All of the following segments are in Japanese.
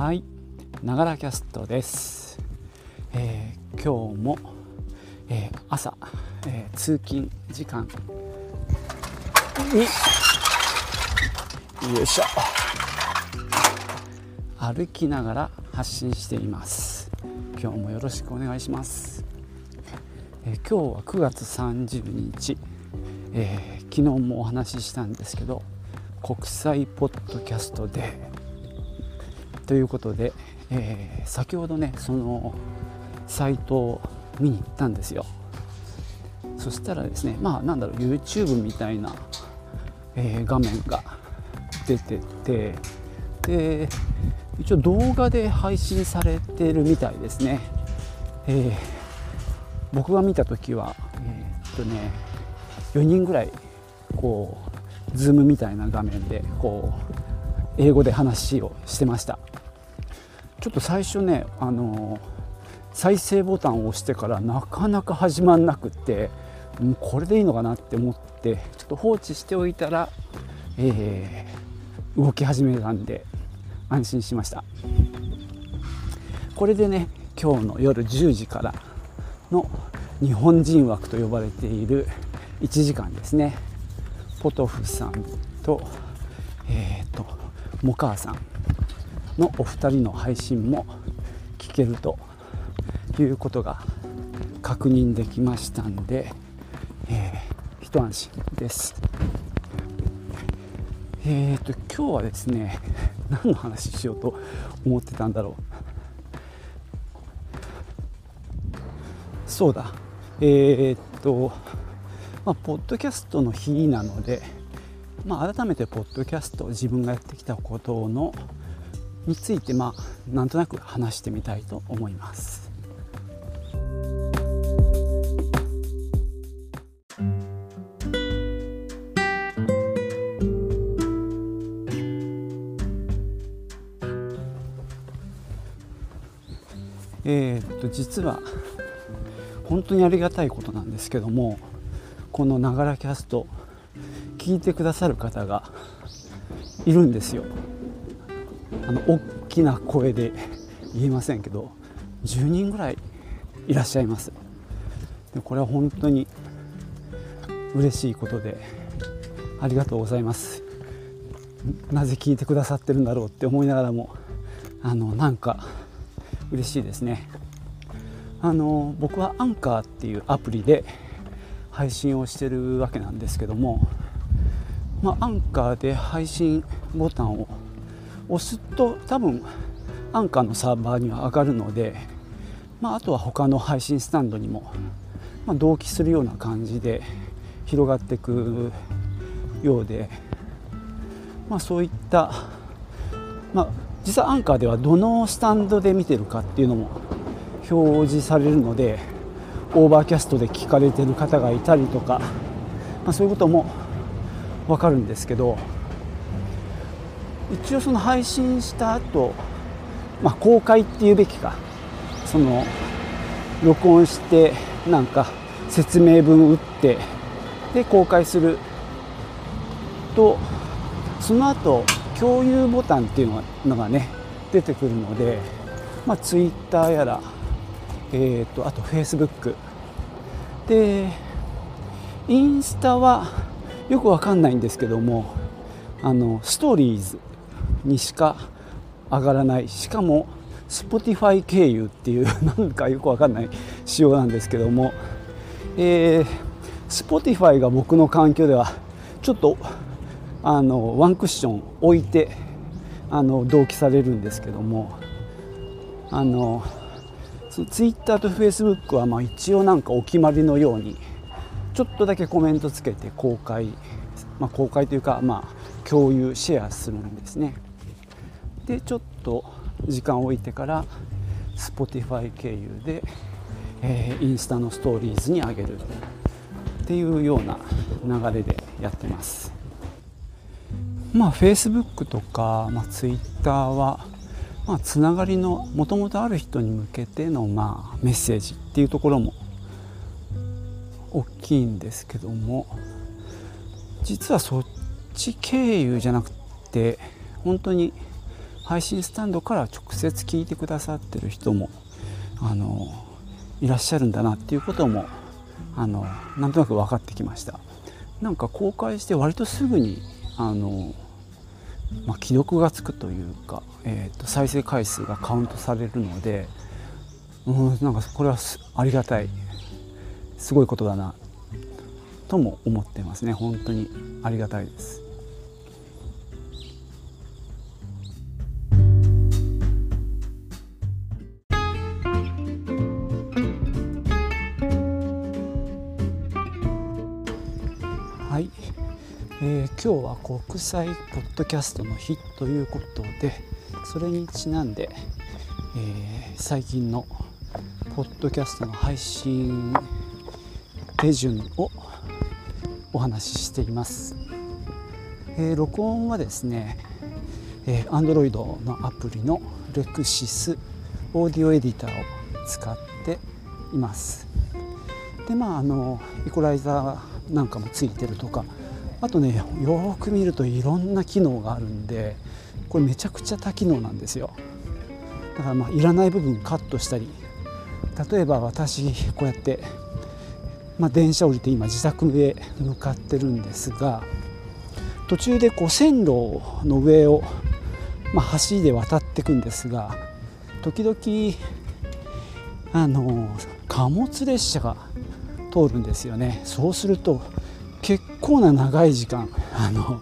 はい。ながらキャストです、えー今日も、えー朝、えー通勤時間。に。よいしょ。歩きながら発信しています。今日もよろしくお願いします、えー今日は9月30日、えー昨日もお話ししたんですけど国際ポッドキャストデーということで、えー先ほどねそのサイトを見に行ったんですよ。そしたらですねまあなんだろう YouTube みたいな、えー画面が出ててで一応動画で配信されてるみたいですね、えー僕が見た時はえーっとね4人ぐらいこうズームみたいな画面でこう英語で話をしてました。ちょっと最初ねあの再生ボタンを押してからなかなか始まんなくってもうこれでいいのかなって思ってちょっと放置しておいたら、えー動き始めたんで安心しました。これでね今日の夜10時からの日本人枠と呼ばれている1時間ですね。ポトフさんとえっ、とモカーさん。のお二人の配信も聞けるということが確認できましたんで、えー一安心です。えー、と今日はですね何の話しようと思ってたんだろうそうだえー、っとまあポッドキャストの日なので、まあ、改めてポッドキャスト自分がやってきたことのについてまあなんとなく話してみたいと思います。えーっと実は本当にありがたいことなんですけどもこのながらキャスト聞いてくださる方がいるんですよ。あの大きな声で言えませんけど10人ぐらいいらっしゃいます。でこれは本当に嬉しいことでありがとうございます。なぜ聞いてくださってるんだろうって思いながらもあのなんか嬉しいですね。あの僕はアンカーっていうアプリで配信をしてるわけなんですけども、まあ、アンカーで配信ボタンを押すと多分アンカーのサーバーには上がるので、まあ、あとは他の配信スタンドにも、まあ、同期するような感じで広がっていくようで、まあ、そういった、まあ、実はアンカーではどのスタンドで見てるかっていうのも表示されるので Overcast で聞かれてる方がいたりとか、まあ、そういうことも分かるんですけど一応その配信した後、まあ公開っていうべきか。その録音してなんか説明文打ってで公開するとその後共有ボタンっていうのがね出てくるので、まあ、Twitter やら、えー、とあと Facebook でインスタはよくわかんないんですけどもあのストーリーズ。にしか上がらない。しかも Spotify 経由っていう なんかよくわかんない仕様なんですけども、えー、Spotify が僕の環境ではちょっとあのワンクッション置いてあの同期されるんですけども。あのツイッターとフェイスブックはまあ一応なんかお決まりのようにちょっとだけコメントつけて公開、まあ、公開というかまあ共有シェアするんですね。でちょっと時間を置いてから Spotify 経由で、えーインスタのストーリーズに上げるっていうような流れでやってます。まあ Facebook とか、まあ、Twitter は、まあ、つながりのもともとある人に向けての、まあ、メッセージっていうところも大きいんですけども実はそっち経由じゃなくて本当に配信スタンドから直接聞いてくださってる人もあのいらっしゃるんだなっていうこともあのなんとなく分かってきました。なんか公開して割とすぐにあの、まあ、既読がつくというか、えー、と再生回数がカウントされるので、うん、なんかこれはありがたい。すごいことだなとも思ってますね。本当にありがたいです。はい、えー、今日は国際ポッドキャストの日ということでそれにちなんで、えー、最近のポッドキャストの配信手順をお話ししています、えー、録音はですね、えー、Android のアプリの Lexis オーディオエディターを使っています。でまああのイコライザーなんかもついてるとか。あとねよく見るといろんな機能があるんでこれめちゃくちゃ多機能なんですよ。だからまあいらない部分カットしたり。例えば私こうやってまあ、電車降りて今自宅へ向かってるんですが途中でこう線路の上を、まあ、橋で渡っていくんですが時々あの貨物列車が通るんですよね。そうすると結構な長い時間 あの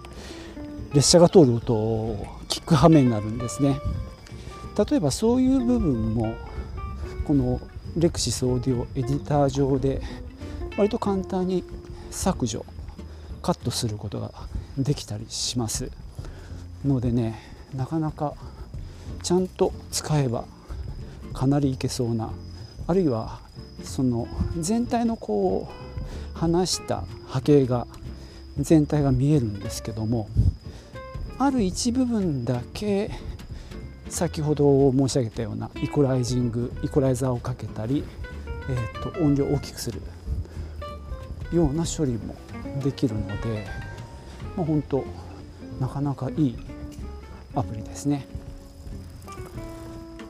列車が通る音を聞く羽目になるんですね。例えばそういう部分もこのレクシスオーディオエディター上で割と簡単に削除カットすることができたりします。のでねなかなかちゃんと使えばかなりいけそうなあるいはその全体のこう話した波形が全体が見えるんですけどもある一部分だけ先ほど申し上げたようなイコライジングイコライザーをかけたり、えーと音量を大きくするような処理もできるので、まあ、本当なかなかいいアプリですね。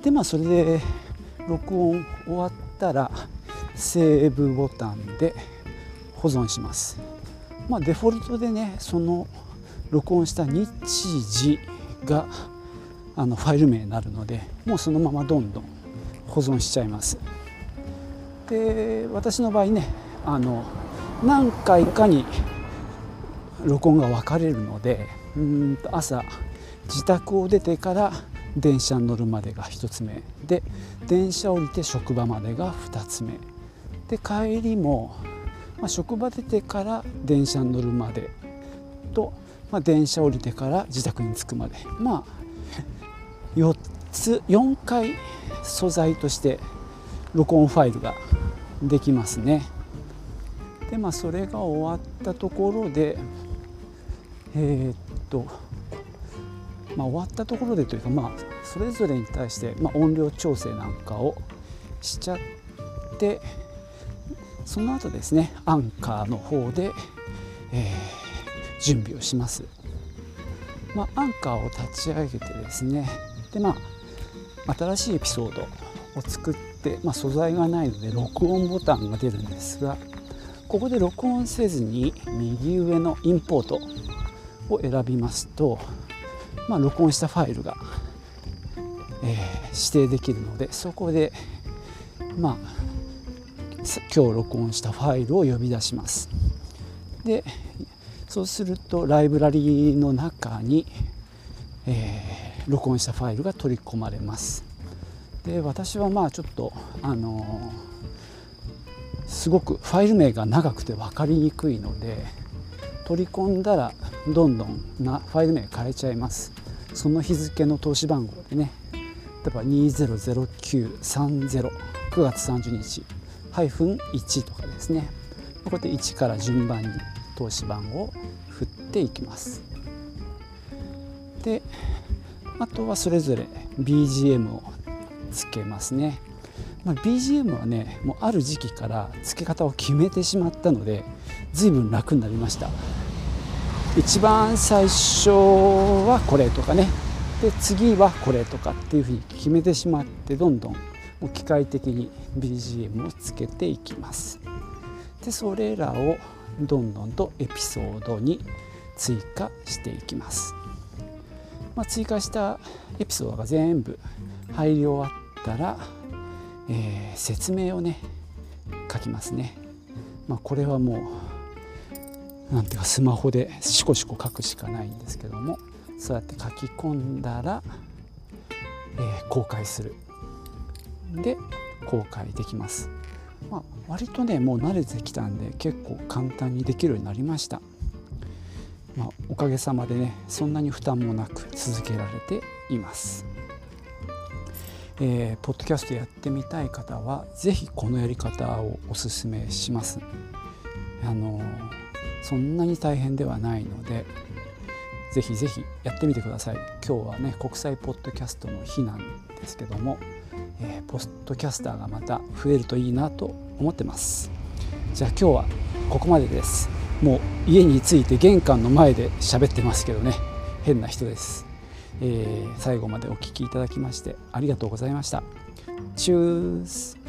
でまあそれで録音終わったらセーブボタンで保存します。まあ、デフォルトでねその録音した日時があのファイル名になるのでもうそのままどんどん保存しちゃいます。で私の場合ねあの何回かに録音が分かれるのでうんと朝自宅を出てから電車に乗るまでが1つ目で電車降りて職場までが2つ目で帰りも、まあ、職場出てから電車に乗るまでと、まあ、電車降りてから自宅に着くまでまあ 4つ4回素材として録音ファイルができますね。でまあそれが終わったところでえー、っとまあ終わったところでというかまあそれぞれに対して、ま、音量調整なんかをしちゃってその後ですねアンカーの方で、えー、準備をします。まあ、アンカーを立ち上げてですねでまあ新しいエピソードを作って、まあ、素材がないので録音ボタンが出るんですがここで録音せずに右上のインポートを選びますと、まあ、録音したファイルが、えー、指定できるのでそこでまあ今日録音したファイルを呼び出します。でそうするとライブラリーの中に、えー、録音したファイルが取り込まれます。で私はまあちょっとあのーすごくファイル名が長くて分かりにくいので取り込んだらどんどんなファイル名変えちゃいます。その日付の投資番号でね例えば2009309月30日。1とかですね。こうやって1から順番に投資番を振っていきます。であとはそれぞれ BGM をつけますね。まあ、BGM はねもうある時期から付け方を決めてしまったので随分楽になりました。一番最初はこれとかね。で次はこれとかっていうふうに決めてしまってどんどんもう機械的に BGM をつけていきます。でそれらをどんどんとエピソードに追加していきます、まあ、追加したエピソードが全部入り終わったら、えー、説明をね書きますね、まあ、これはもうなんていうかスマホでシコシコ書くしかないんですけどもそうやって書き込んだら、えー、公開する。で公開できます、まあ、割とねもう慣れてきたんで結構簡単にできるようになりました、まあ、おかげさまでねそんなに負担もなく続けられています。えー、ポッドキャストやってみたい方は是非このやり方をおすすめします。あのそんなに大変ではないのでぜひぜひやってみてください。今日はね国際ポッドキャストの日なんですけども、えー、ポストキャスターがまた増えるといいなと思ってます。じゃあ今日はここまでです。もう家に着いて玄関の前で喋ってますけどね。変な人です。えー、最後までお聴きいただきましてありがとうございました。チュース。